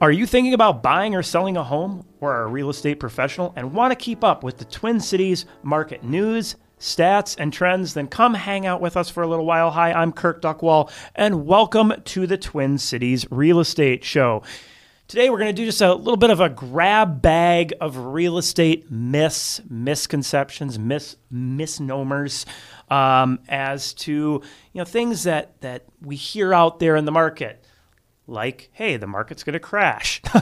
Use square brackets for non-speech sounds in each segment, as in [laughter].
Are you thinking about buying or selling a home or are a real estate professional and want to keep up with the Twin Cities market news, stats, and trends? Then come hang out with us for a little while. Hi, I'm Kirk Duckwall, and welcome to the Twin Cities Real Estate Show. Today, we're going to do just a little bit of a grab bag of real estate myths, misconceptions, mis- misnomers um, as to you know things that that we hear out there in the market like, hey, the market's going to crash. [laughs]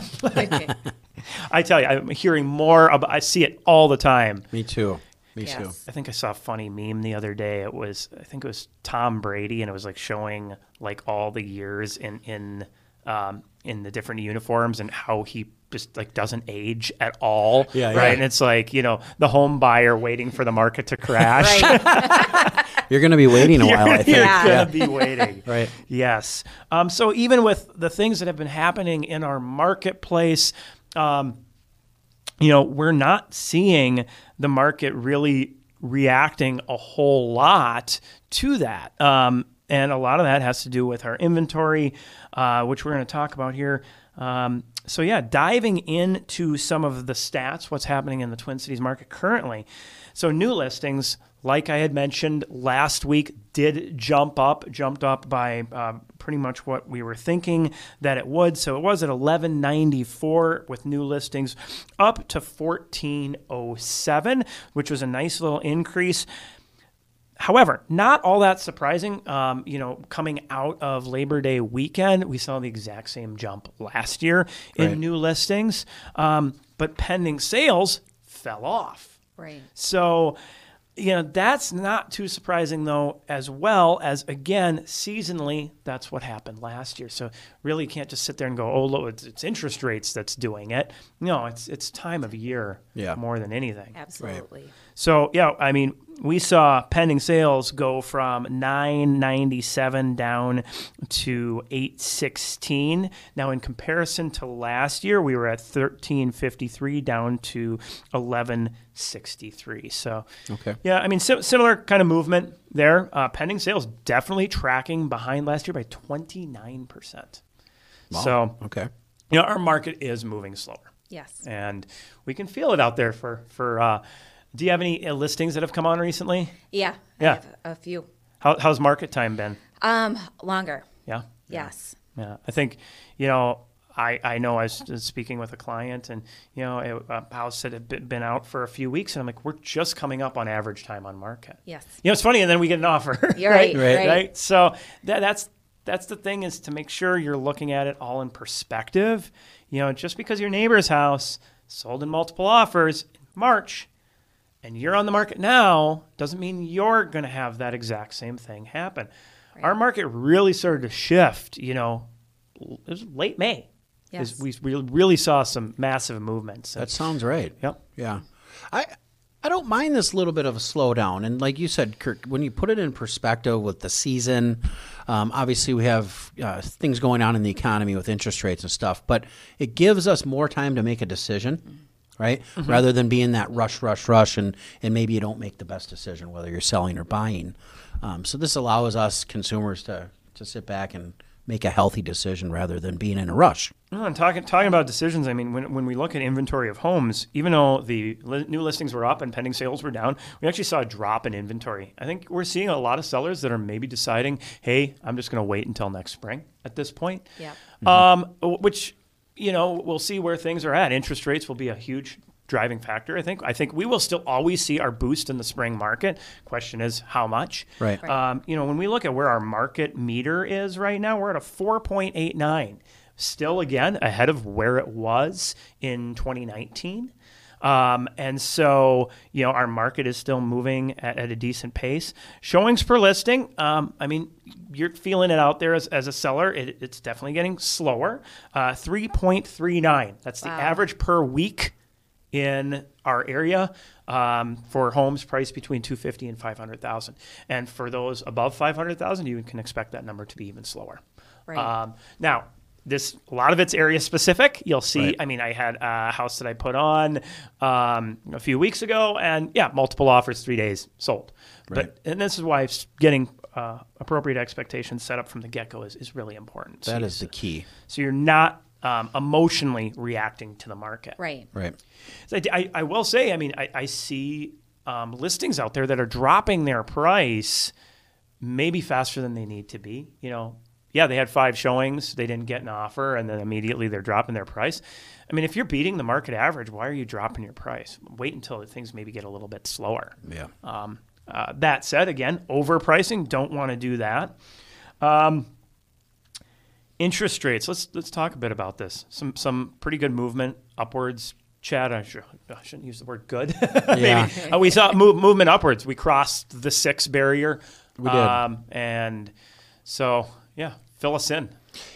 I tell you, I'm hearing more about, I see it all the time. Me too. Me Yes. too. I think I saw a funny meme the other day. It was, I think it was Tom Brady, and it was like showing like all the years in in um, in the different uniforms and how he just like doesn't age at all. Yeah, right. yeah. And it's like you know the home buyer waiting for the market to crash. [laughs] You're going to be waiting a while, I think. You're Yeah. gonna be waiting. [laughs] Right. Yes. Um, so even with the things that have been happening in our marketplace, um, you know, we're not seeing the market really reacting a whole lot to that. Um, and a lot of that has to do with our inventory, uh, which we're going to talk about here. Um, so, yeah, diving into some of the stats, what's happening in the Twin Cities market currently. So, new listings, like I had mentioned last week, did jump up, jumped up by um, pretty much what we were thinking that it would. So it was at 1194 with new listings up to 1407, which was a nice little increase. However, not all that surprising. Um, you know, coming out of Labor Day weekend, we saw the exact same jump last year in Right. new listings, um, but pending sales fell off. right. So, you know, that's not too surprising though, as well as again, seasonally, that's what happened last year. So really you can't just sit there and go, oh, look, it's, it's interest rates that's doing it. No, it's it's time of year Yeah. more than anything. Absolutely. So yeah, I mean, we saw pending sales go from 997 down to 816. Now, in comparison to last year, we were at 1353 down to 1163. So Okay. yeah, I mean, sim- similar kind of movement there. Uh, pending sales definitely tracking behind last year by 29 percent. So Okay. you know, our market is moving slower Yes. and we can feel it out there for for. Uh, do you have any uh, listings that have come on recently? Yeah. Yeah. I have a few. How, how's market time been? Um, longer. Yeah, Yes. yeah. I think you know. I, I know I was speaking with a client, and you know, it, a house that had been, out for a few weeks, and I'm like, we're just coming up on average time on market. Yes. You know, it's funny, and then we get an offer. You're [laughs] right. Right. Right. So that, that's that's the thing is to make sure you're looking at it all in perspective. You know, just because your neighbor's house sold in multiple offers in March and you're on the market now doesn't mean you're going to have that exact same thing happen. Our market really started to shift, you know, it was late May. is Yes. We we really saw some massive movements. That sounds right. Yep. Yeah. I I don't mind this little bit of a slowdown. And like you said, Kirk, when you put it in perspective with the season, um, obviously we have uh, things going on in the economy with interest rates and stuff, but it gives us more time to make a decision. Right, rather than being that rush, rush, rush, and and maybe you don't make the best decision whether you're selling or buying. Um, so this allows us consumers to to sit back and make a healthy decision rather than being in a rush. No, and talking talking about decisions, I mean, when, when we look at inventory of homes, even though the li- new listings were up and pending sales were down, we actually saw a drop in inventory. I think we're seeing a lot of sellers that are maybe deciding, hey, I'm just going to wait until next spring at this point. Yeah. Um, which, you know, we'll see where things are at. Interest rates will be a huge driving factor. I think. I think we will still always see our boost in the spring market. Question is how much. Right. Right. Um, you know, when we look at where our market meter is right now, we're at a 4.89. Still, again, ahead of where it was in 2019. Um, and so, you know, our market is still moving at, at a decent pace. Showings per listing, um, I mean, you're feeling it out there as, as a seller. It, it's definitely getting slower. Uh, 3.39. That's the Wow. average per week in our area um, for homes priced between 250 and 500,000. And for those above 500,000, you can expect that number to be even slower. Right. Um, now, this a lot of it's area specific. You'll see. Right. I mean, I had a house that I put on um, a few weeks ago, and yeah, multiple offers, three days sold. Right. But and this is why s- getting uh, appropriate expectations set up from the get go is, is really important. So That you is the key. so you're not um, emotionally reacting to the market. Right. Right. So I, I, I will say, I mean, I, I see um, listings out there that are dropping their price maybe faster than they need to be. You know, yeah, they had five showings, they didn't get an offer, and then immediately they're dropping their price. I mean, if you're beating the market average, why are you dropping your price? Wait until things maybe get a little bit slower. Yeah. Um, uh, that said, again, overpricing, don't want to do that. Um, interest rates. Let's let's talk a bit about this. Some some pretty good movement upwards. Chad, I, should, I shouldn't use the word good. [laughs] Yeah. Maybe uh, we saw move, movement upwards. We crossed the six barrier. We did. Um, and so yeah, fill us in.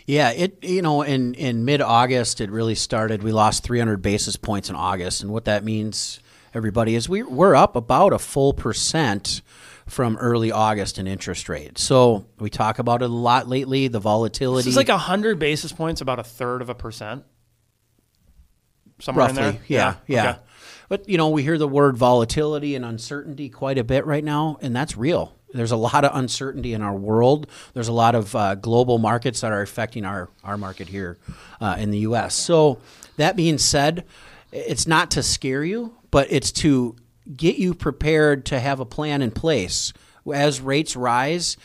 Yeah, it you know in in mid August it really started. We lost 300 basis points in August, and what that means, everybody, is we we're up about a full percent from early August in interest rate. So we talk about it a lot lately. The volatility. Is like hundred basis points, about a third of a percent. Somewhere roughly, in there. yeah, yeah. Okay. But you know, we hear the word volatility and uncertainty quite a bit right now, and that's real. There's a lot of uncertainty in our world. There's a lot of uh, global markets that are affecting our our market here uh, in the U.S. So that being said, it's not to scare you, but it's to get you prepared to have a plan in place as rates rise.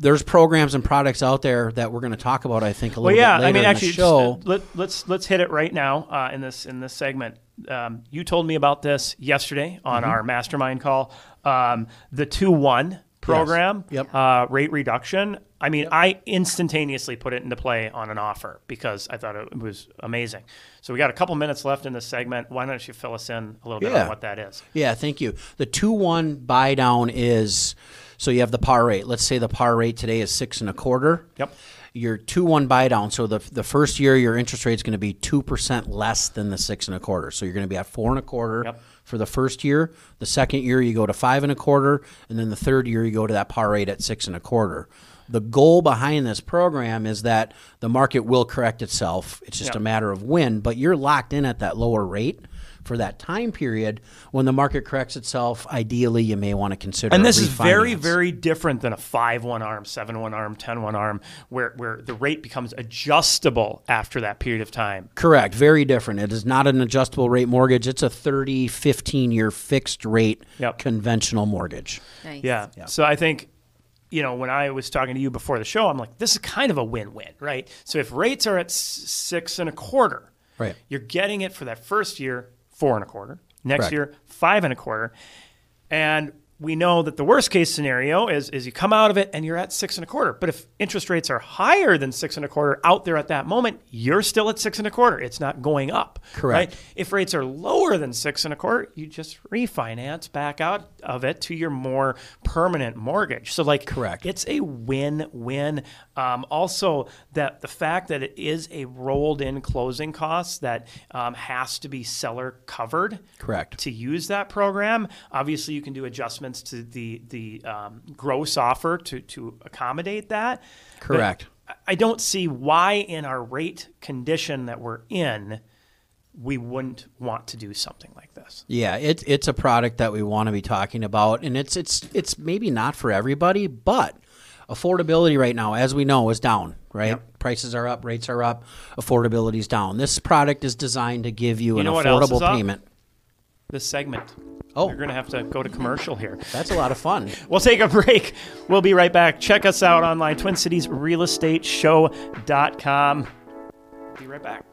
There's programs and products out there that we're going to talk about. I think a Well, little yeah. bit later I mean, in actually, the show. just, uh, let, let's let's hit it right now uh, in this in this segment. Um, you told me about this yesterday on Mm-hmm. our mastermind call. Um, the two one program, Yep. uh, rate reduction. I mean, I instantaneously put it into play on an offer because I thought it was amazing. So we got a couple minutes left in this segment. Why don't you fill us in a little bit Yeah. on what that is? Yeah, thank you. The two one buy down is so you have the par rate. Let's say the par rate today is six and a quarter. Yep. Your two one buy down. So the the first year your interest rate is going to be two percent less than the six and a quarter. So you're going to be at four and a quarter Yep. for the first year. The second year you go to five and a quarter, and then the third year you go to that par rate at six and a quarter. The goal behind this program is that the market will correct itself. It's just Yep. a matter of when, but you're locked in at that lower rate for that time period. When the market corrects itself, ideally you may want to consider. And a this is very, very different than a five one arm, seven one arm, ten one arm, where where the rate becomes adjustable after that period of time. correct. Very different. It is not an adjustable rate mortgage. It's a 30, 15 year fixed rate Yep. conventional mortgage. Nice. Yeah. So I think, you know, when I was talking to you before the show, I'm like, this is kind of a win-win, right? So if rates are at six and a quarter, Right. you're getting it for that first year, four and a quarter. Next Correct. year, five and a quarter. And we know that the worst case scenario is, is you come out of it and you're at six and a quarter. But if interest rates are higher than six and a quarter out there at that moment, you're still at six and a quarter. It's not going up. Correct. Right? If rates are lower than six and a quarter, you just refinance back out of it to your more permanent mortgage. So, like, Correct. It's a win-win. Um, also, that the fact that it is a rolled-in closing cost that um, has to be seller covered. Correct. To use that program, obviously you can do adjustments to the the um, gross offer to to accommodate that. Correct. I- I don't see why in our rate condition that we're in, we wouldn't want to do something like this. Yeah, it's it's a product that we want to be talking about, and it's it's it's maybe not for everybody, but affordability right now, as we know, is down. Right, prices are up, rates are up, affordability is down. This product is designed to give you, You an know what else affordable is payment. This segment. Oh. We're going to have to go to commercial here. That's a lot of fun. [laughs] We'll take a break. We'll be right back. Check us out online, TwinCitiesRealEstateShow.com. Be right back.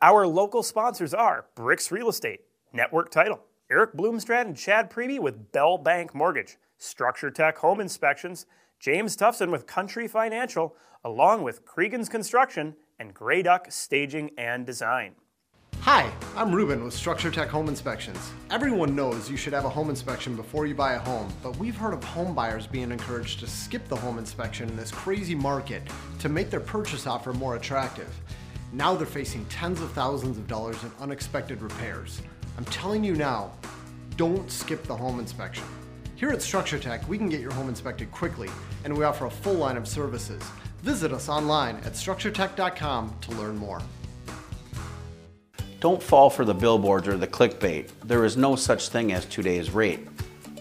Our local sponsors are Bricks Real Estate, Network Title, Eric Bloomstrand and Chad Preby with Bell Bank Mortgage, Structure Tech Home Inspections, James Tobson with Country Financial, along with Cregan's Construction and Grey Duck Staging and Design. Hi, I'm Ruben with Structure Tech Home Inspections. Everyone knows you should have a home inspection before you buy a home, but we've heard of home buyers being encouraged to skip the home inspection in this crazy market to make their purchase offer more attractive. Now they're facing tens of thousands of dollars in unexpected repairs. I'm telling you now, don't skip the home inspection. Here at Structure Tech, we can get your home inspected quickly, and we offer a full line of services. Visit us online at structuretech.com to learn more. Don't fall for the billboards or the clickbait. There is no such thing as today's rate.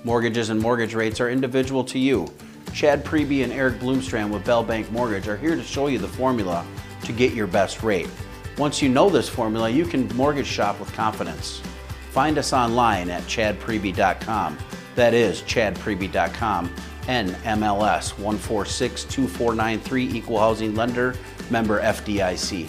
Mortgages and mortgage rates are individual to you. Chad Preby and Eric Bloomstrand with Bell Bank Mortgage are here to show you the formula to get your best rate. Once you know this formula, you can mortgage shop with confidence. Find us online at chadpreby.com. That is chadpreby.com. NMLS 1462493 Equal Housing Lender, member FDIC.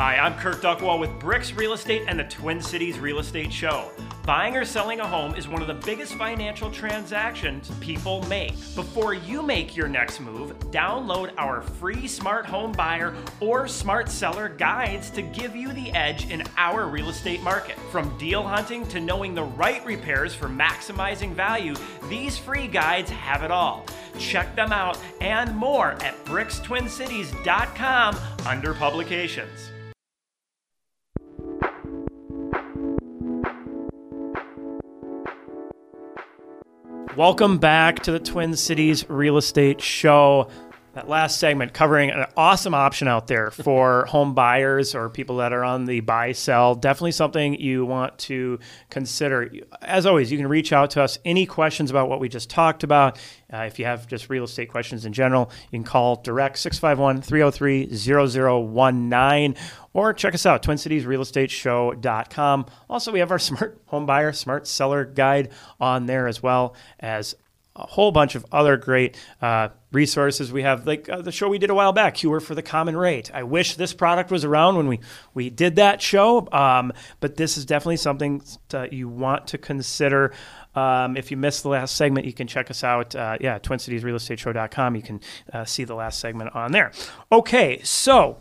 Hi, I'm Kirk Duckwall with Bricks Real Estate and the Twin Cities Real Estate Show. Buying or selling a home is one of the biggest financial transactions people make. Before you make your next move, download our free smart home buyer or smart seller guides to give you the edge in our real estate market. From deal hunting to knowing the right repairs for maximizing value, these free guides have it all. Check them out and more at brickstwincities.com under publications. Welcome back to the Twin Cities Real Estate Show. That last segment covering an awesome option out there for [laughs] home buyers or people that are on the buy sell. Definitely something you want to consider. As always, you can reach out to us. Any questions about what we just talked about? Uh, if you have just real estate questions in general, you can call direct 651 303 0019 or check us out, twincitiesrealestateshow.com. Also, we have our [laughs] smart home buyer, smart seller guide on there as well as a whole bunch of other great uh, resources. We have like uh, the show we did a while back, Cure for the Common Rate. I wish this product was around when we we did that show, um, but this is definitely something that you want to consider. Um, if you missed the last segment, you can check us out. Uh, yeah, TwinCitiesRealEstateShow.com. You can uh, see the last segment on there. Okay, so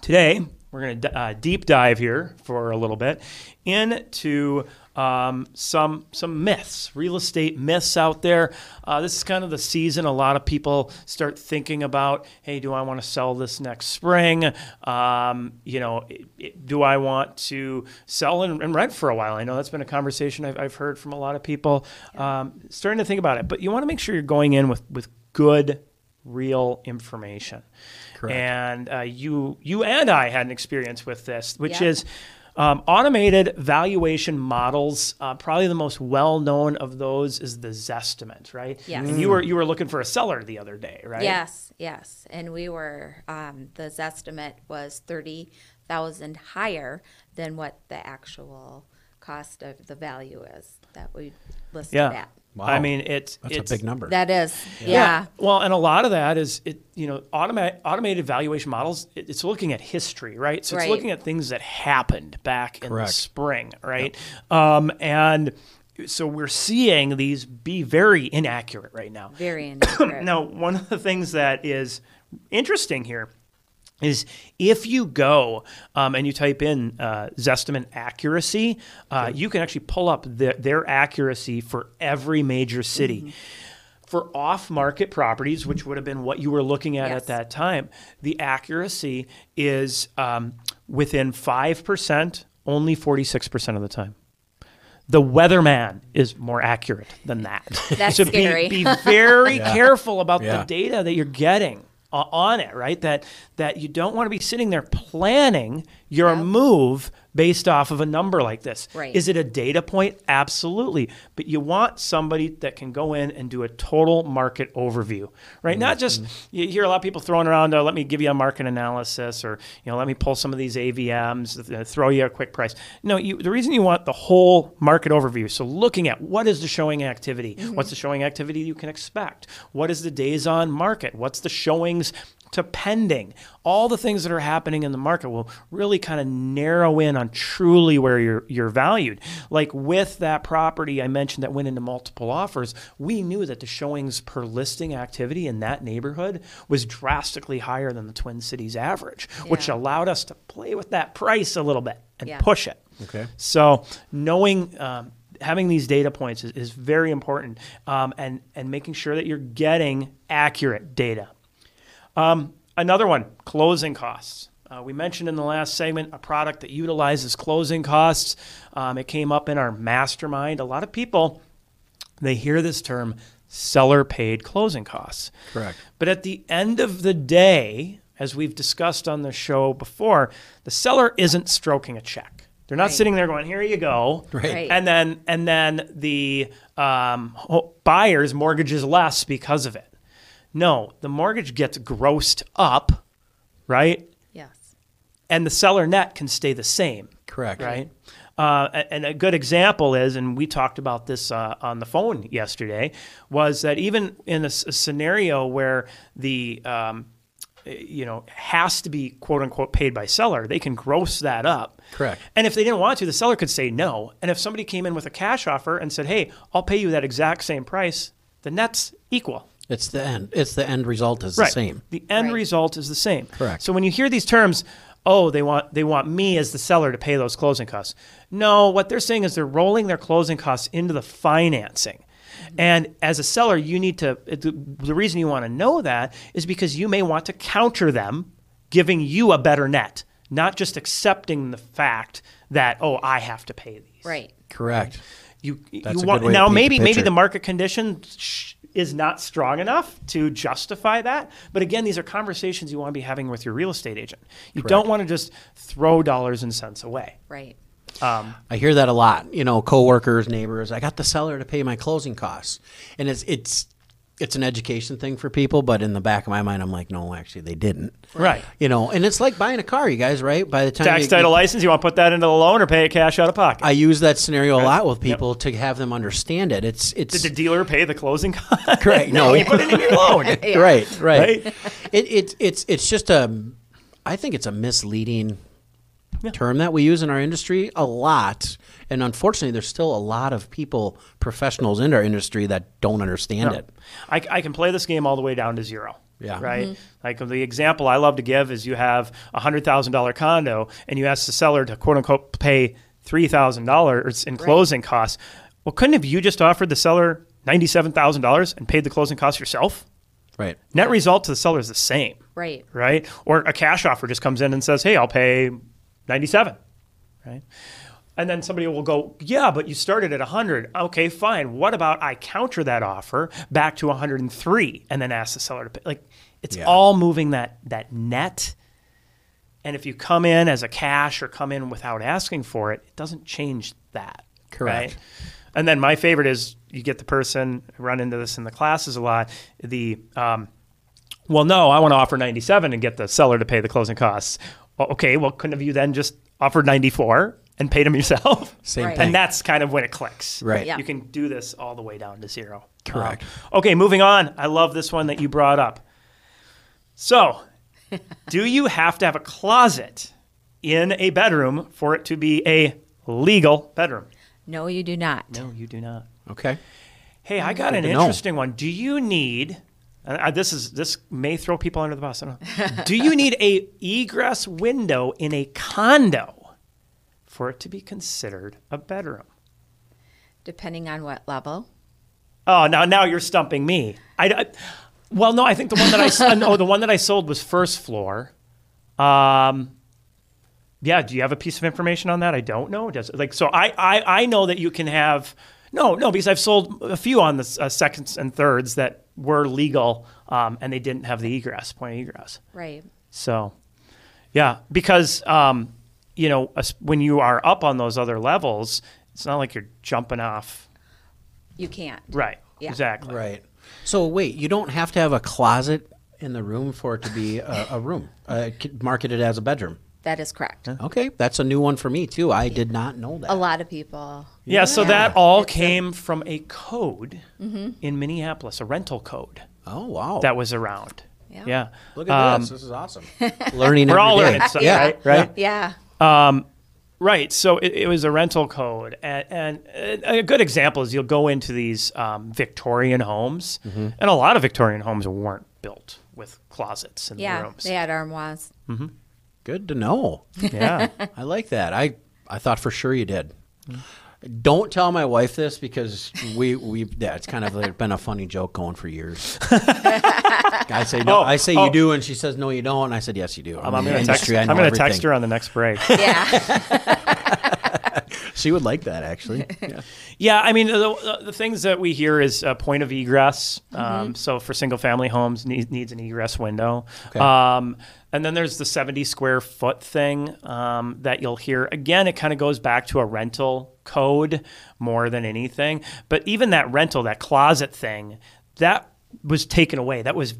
today we're going to uh, deep dive here for a little bit into um, some some myths, real estate myths out there. Uh, this is kind of the season a lot of people start thinking about. Hey, do I want to sell this next spring? Um, you know, it, it, do I want to sell and, and, rent for a while? I know that's been a conversation I've, I've heard from a lot of people. Um, starting to think about it, but you want to make sure you're going in with with good, real information. Correct. And uh, you you and I had an experience with this, which Yeah. is. Um, automated valuation models. Uh, probably the most well-known of those is the Zestimate, right? Yes. And you were you were looking for a seller the other day, right? Yes, yes. And we were, um, the Zestimate was thirty thousand higher than what the actual cost of the value is that we listed Yeah. at. Wow. I mean, it's That's it's, a big number. That is, yeah. Well, and a lot of that is it. You know, automa- automated valuation models. It, it's looking at history, right? So it's looking at things that happened back in the spring, right? Um, and so we're seeing these be very inaccurate right now. Very [coughs] inaccurate. Now, one of the things that is interesting here is if you go um, and you type in uh, Zestimate accuracy, uh, you can actually pull up the, their accuracy for every major city. For off market properties, which would have been what you were looking at Yes. at that time, the accuracy is um, within 5%, only 46% of the time. The weatherman is more accurate than that. That's [laughs] so scary. Be, be very [laughs] careful about Yeah. the data that you're getting o- Uh, on it, right? That that you don't want to be sitting there planning your move based off of a number like this. Right. Is it a data point? Absolutely. But you want somebody that can go in and do a total market overview, right? Not just you hear a lot of people throwing around, uh, let me give you a market analysis or, you know, let me pull some of these AVMs, uh, throw you a quick price. No, you, the reason you want the whole market overview, so looking at what is the showing activity? What's the showing activity you can expect? What is the days on market? What's the showings to pending. All the things that are happening in the market will really kind of narrow in on truly where you're you're valued. Like with that property I mentioned that went into multiple offers, we knew that the showings per listing activity in that neighborhood was drastically higher than the Twin Cities average, which allowed us to play with that price a little bit and Yeah. push it. Okay. So knowing um, having these data points is, is very important, um, and and making sure that you're getting accurate data. Um, another one, closing costs. Uh, we mentioned in the last segment a product that utilizes closing costs. Um, it came up in our mastermind. A lot of people they hear this term seller paid closing costs. Correct. But at the end of the day, as we've discussed on the show before, the seller isn't stroking a check They're not Right. sitting there going, "Here you go," Right. Right. and then and then the um, ho- buyer's mortgages less because of it. No, the mortgage gets grossed up, right? Yes. And the seller net can stay the same Correct. right? Uh, and a good example is, and we talked about this uh, on the phone yesterday, was that even in a, s- a scenario where the um, eh, you know has to be quote unquote paid by seller, they can gross that up. Correct. And if they didn't want to, the seller could say no. And if somebody came in with a cash offer and said, "Hey, I'll pay you that exact same price," the net's equal. It's the end. It's the end result is Right. the same. The end Right. result is the same. Correct. So when you hear these terms, oh, they want they want me as the seller to pay those closing costs. No, what they're saying is they're rolling their closing costs into the financing. And as a seller, you need to the the reason you want to know that is because you may want to counter them giving you a better net, not just accepting the fact that oh, I have to pay these. Right. Correct. You, That's you a want good way to now paint the maybe maybe picture. the market conditions sh- is not strong enough to justify that. But again, these are conversations you want to be having with your real estate agent. You don't want to just throw dollars and cents away. Right. Um, I hear that a lot. You know, coworkers, neighbors. I got the seller to pay my closing costs, and it's it's it's an education thing for people. But in the back of my mind, I'm like, no, actually, they didn't. Right. You know, and it's like buying a car, you guys. Right? By the time Tax you, title license, you want to put that into the loan or pay it cash out of pocket? I use that scenario a lot with people to have them understand it. It's it's Did the dealer pay the closing cost? [laughs] [laughs] correct. No, you put it in your loan. [laughs] right, right. Right? It, it it's it's just a, I think it's a misleading term that we use in our industry a lot, and unfortunately, there's still a lot of people, professionals in our industry that don't understand No. it. I, I can play this game all the way down to zero. Yeah. Right. Mm-hmm. Like the example I love to give is you have a hundred thousand dollar condo and you ask the seller to quote unquote pay three thousand dollars in closing costs. Well, couldn't have you just offered the seller ninety seven thousand dollars and paid the closing costs yourself? Right. Net result to the seller is the same. Right. Right. Or a cash offer just comes in and says, Hey, I'll pay ninety seven. Right. And then somebody will go, yeah, but you started at 100. Okay, fine. What about I counter that offer back to 103 and then ask the seller to pay? Like, it's Yeah. all moving that that net. And if you come in as a cash or come in without asking for it, it doesn't change that. Correct. Right? And then my favorite is you get the person I run into this in the classes a lot. The um, well, no, I want to offer 97 and get the seller to pay the closing costs. Well, okay, well, couldn't have you then just offered 94 and paid them yourself? [laughs] Same Right. thing. And that's kind of when it clicks. Right. Yeah. You can do this all the way down to zero. Correct. Um, okay, moving on. I love this one that you brought up. So, [laughs] do you have to have a closet in a bedroom for it to be a legal bedroom? No, you do not. No, you do not. Okay. Hey, I got an to know. interesting one. Do you need? And I, this is this may throw people under the bus. I don't know. do you need a egress window in a condo for it to be considered a bedroom? Depending on what level. Oh, now now you're stumping me. I, I- well, no, I think the one that I [laughs] no, the one that I sold was first floor. Um, yeah, do you have a piece of information on that? I don't know. Does like so? I I, I know that you can have no no because I've sold a few on the uh, seconds and thirds that were legal um, and they didn't have the egress point of egress. Right. So, yeah, because um, you know when you are up on those other levels, it's not like you're jumping off. You can't. Right. Yeah. Exactly. Right. So wait, you don't have to have a closet in the room for it to be a, a room uh, c- marketed as a bedroom. That is correct. Okay, that's a new one for me too. I did not know that. A lot of people. Yeah, so that all It's a- came from a code in Minneapolis, a rental code Oh wow! that was around. Yeah. Yeah. Look at Um, this. This is awesome. [laughs] Learning. We're every all day. learning, so, yeah. right? Right? Yeah. Right. So it, it was a rental code. And, and a good example is you'll go into these um, Victorian homes, and a lot of Victorian homes weren't built with closets in the Yeah. rooms. They had armoires. Good to know. Yeah. [laughs] I like that. I I thought for sure you did. Don't tell my wife this because we we yeah, it's kind of like been a funny joke going for years. [laughs] I say no, Oh, I say oh. you do, and she says no, you don't, and I said yes, you do. I'm in the going to text, industry, I I'm know gonna text everything. her on the next break. [laughs] Yeah. She would like that actually. Yeah. Yeah, I mean the, the, the things that we hear is a point of egress. Um, so for single family homes, need, needs an egress window. Okay. Um, and then there's the 70 square foot thing um, that you'll hear. Again, it kind of goes back to a rental code more than anything. But even that rental, that closet thing, that was taken away. That was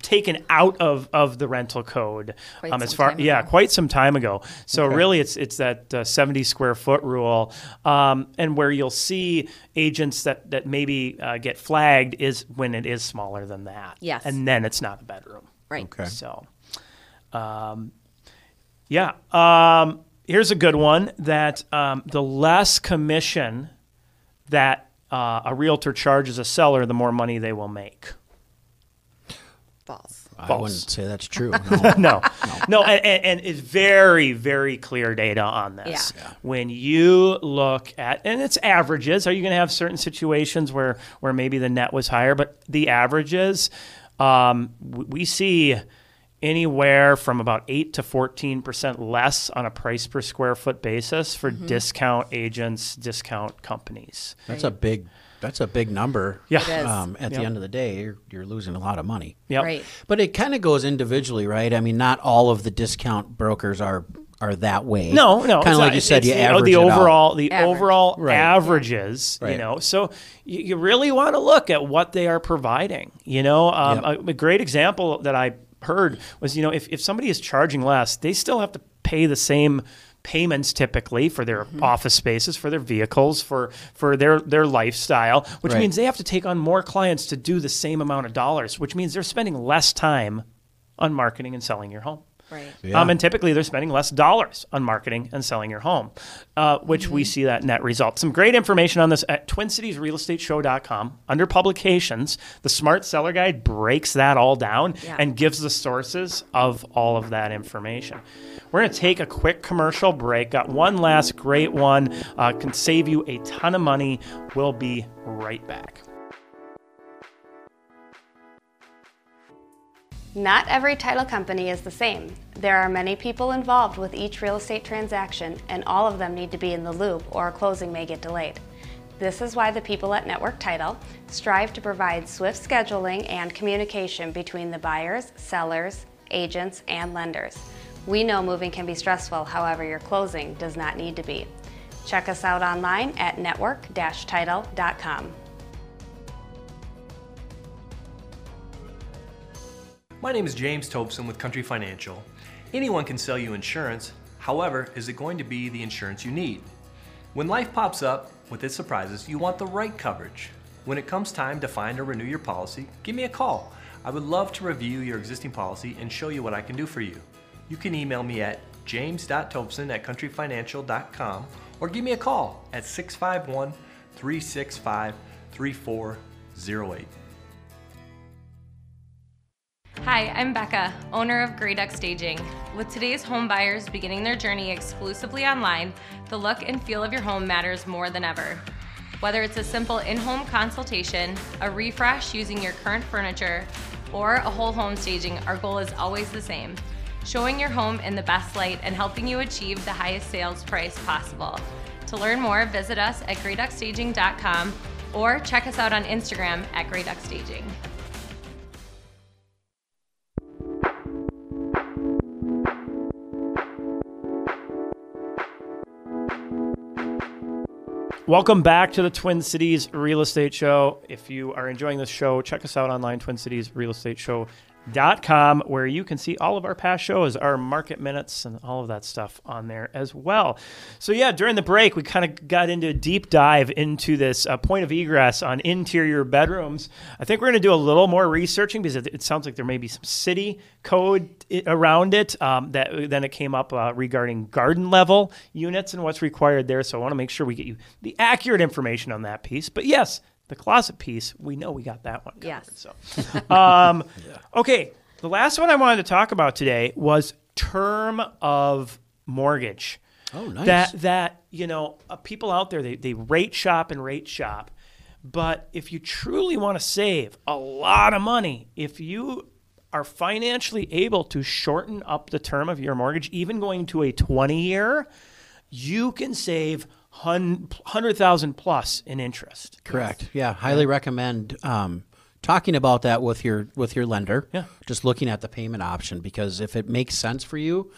taken out of, of the rental code um, as far yeah quite some time ago so Okay. really it's it's that uh, 70 square foot rule um, and where you'll see agents that that maybe uh, get flagged is when it is smaller than that Yes. and then it's not a bedroom Right. Okay. so um, yeah um, here's a good one that um, the less commission that uh, a realtor charges a seller the more money they will make False. I False. wouldn't say that's true. [laughs] No. no, no, and, and, and it's very, very clear data on this. Yeah. When you look at, and it's averages. Are you going to have certain situations where where maybe the net was higher, but the averages, um, w- we see anywhere from about eight to fourteen percent less on a price per square foot basis for Mm-hmm. discount agents, discount companies. That's a big. That's a big number. Yeah. It is. Um, at Yep. the end of the day, you're, you're losing a lot of money. Yep. Right. But it kind of goes individually, right? I mean, not all of the discount brokers are are that way. No, no. Kind of like not- you said, it's you the, average the it out. overall the Average. overall Right. averages. You know, so you, you really want to look at what they are providing. You know, um, Yep. a, a great example that I heard was you know if if somebody is charging less, they still have to pay the same payments typically for their Mm-hmm. office spaces for their vehicles for for their their lifestyle which Right. means they have to take on more clients to do the same amount of dollars which means they're spending less time on marketing and selling your home Right. Yeah. um, and typically they're spending less dollars on marketing and selling your home, uh, which we see that net result. Some great information on this at TwinCitiesRealEstateShow.com. Under publications, the Smart Seller Guide breaks that all down Yeah. and gives the sources of all of that information. We're going to take a quick commercial break. Got one last great one, uh, can save you a ton of money. We'll be right back. Not every title company is the same. There are many people involved with each real estate transaction, and all of them need to be in the loop or a closing may get delayed. This is why the people at Network Title strive to provide swift scheduling and communication between the buyers, sellers, agents, and lenders. We know moving can be stressful, however, your closing does not need to be. Check us out online at network-title.com. My name is James Tobson with Country Financial. Anyone can sell you insurance, however, is it going to be the insurance you need? When life pops up with its surprises, you want the right coverage. When it comes time to find or renew your policy, give me a call. I would love to review your existing policy and show you what I can do for you. You can email me at james.tobson at countryfinancial.com or give me a call at 651 365 3408. Hi, I'm Becca, owner of Grey Duck Staging. With today's home buyers beginning their journey exclusively online, the look and feel of your home matters more than ever. Whether it's a simple in home consultation, a refresh using your current furniture, or a whole home staging, our goal is always the same showing your home in the best light and helping you achieve the highest sales price possible. To learn more, visit us at greyduckstaging.com or check us out on Instagram at greyduckstaging. Welcome back to the Twin Cities Real Estate Show. If you are enjoying this show, check us out online, twincitiesrealestateshow.com, where you can see all of our past shows, our market minutes, and all of that stuff on there as well. So, yeah, during the break, we kind of got into a deep dive into this uh, point of egress on interior bedrooms. I think we're going to do a little more researching because it, it sounds like there may be some city code i- around it um, that then it came up uh, regarding garden level units and what's required there. So I want to make sure we get you the accurate information on that piece. But yes, the closet piece, we know we got that one covered. Yes. So, [laughs] um, okay, the last one I wanted to talk about today was term of mortgage. Oh, nice. That that you know, uh, people out there they they rate shop and rate shop, but if you truly want to save a lot of money, if you are financially able to shorten up the term of your mortgage, even going to a 20 year, you can save hundred thousand plus in interest. Correct. Yeah, highly recommend um, talking about that with your with your lender. Yeah. Just looking at the payment option because if it makes sense for you,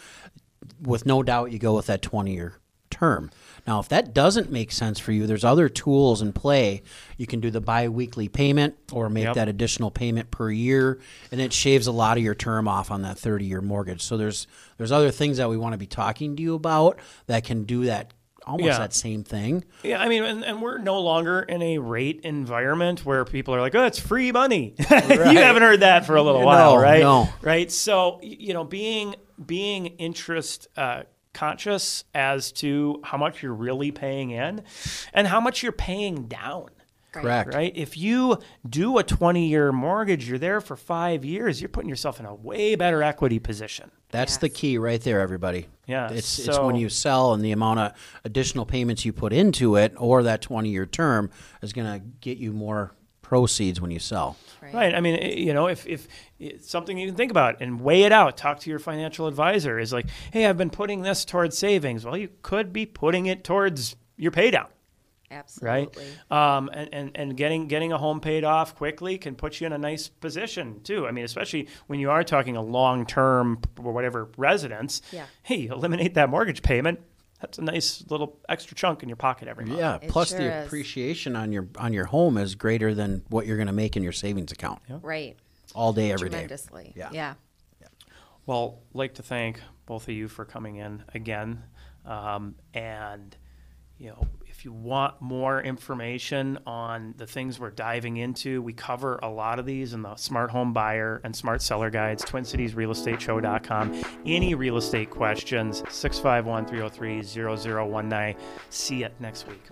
with no doubt you go with that 20 year term. Now, if that doesn't make sense for you, there's other tools in play. You can do the bi-weekly payment or make Yep. that additional payment per year, and it shaves a lot of your term off on that 30-year mortgage. So there's there's other things that we want to be talking to you about that can do that almost Yeah. that same thing. Yeah, I mean, and, and we're no longer in a rate environment where people are like, "Oh, it's free money." [laughs] you haven't heard that for a little No, while, right? no. Right. So you know, being being interest uh, conscious as to how much you're really paying in, and how much you're paying down. Correct. Right. If you do a 20 year mortgage, you're there for five years. You're putting yourself in a way better equity position. That's the key right there, everybody. Yeah, It's it's when you sell and the amount of additional payments you put into it or that 20 year term is going to get you more proceeds when you sell. Right. I mean, eh, you know, if, if it's something you can think about and weigh it out, talk to your financial advisor is like, hey, I've been putting this towards savings. Well, you could be putting it towards your pay down. Right. Um, and, and, and getting getting a home paid off quickly can put you in a nice position too. I mean, especially when you are talking a long term or whatever residence. Yeah. Hey, eliminate that mortgage payment. That's a nice little extra chunk in your pocket every month. Yeah, It plus sure the is. appreciation on your on your home is greater than what you're going to make in your savings account. Right. All day every day. Tremendously. Yeah. Yeah. Well, like to thank both of you for coming in again. Um, and, you know, if you want more information on the things we're diving into, we cover a lot of these in the Smart Home Buyer and Smart Seller Guides, TwinCitiesRealEstateShow.com. Any real estate questions, 651 303 0019. See you next week.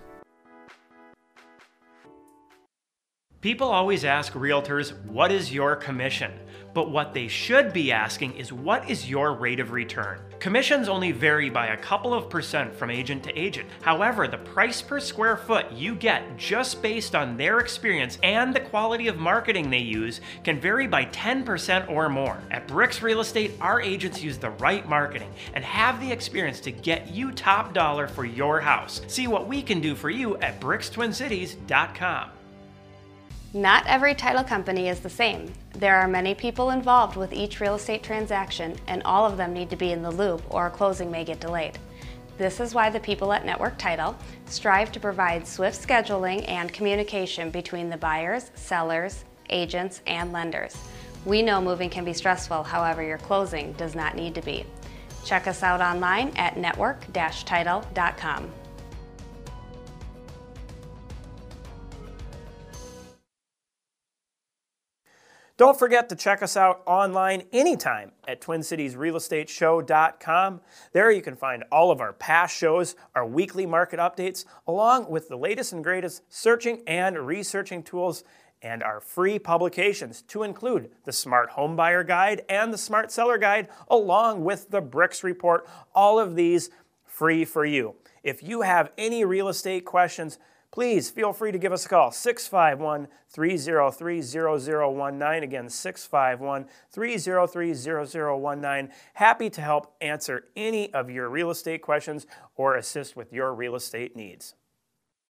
People always ask realtors, what is your commission? But what they should be asking is, what is your rate of return? Commissions only vary by a couple of percent from agent to agent. However, the price per square foot you get just based on their experience and the quality of marketing they use can vary by 10% or more. At Bricks Real Estate, our agents use the right marketing and have the experience to get you top dollar for your house. See what we can do for you at brickstwincities.com. Not every title company is the same. There are many people involved with each real estate transaction, and all of them need to be in the loop or a closing may get delayed. This is why the people at Network Title strive to provide swift scheduling and communication between the buyers, sellers, agents, and lenders. We know moving can be stressful, however, your closing does not need to be. Check us out online at network-title.com. Don't forget to check us out online anytime at TwinCitiesRealEstateShow.com. There you can find all of our past shows, our weekly market updates, along with the latest and greatest searching and researching tools and our free publications to include the Smart Home Buyer Guide and the Smart Seller Guide, along with the Bricks Report. All of these free for you. If you have any real estate questions, please feel free to give us a call 651 303 0019. Again, 651 303 0019. Happy to help answer any of your real estate questions or assist with your real estate needs.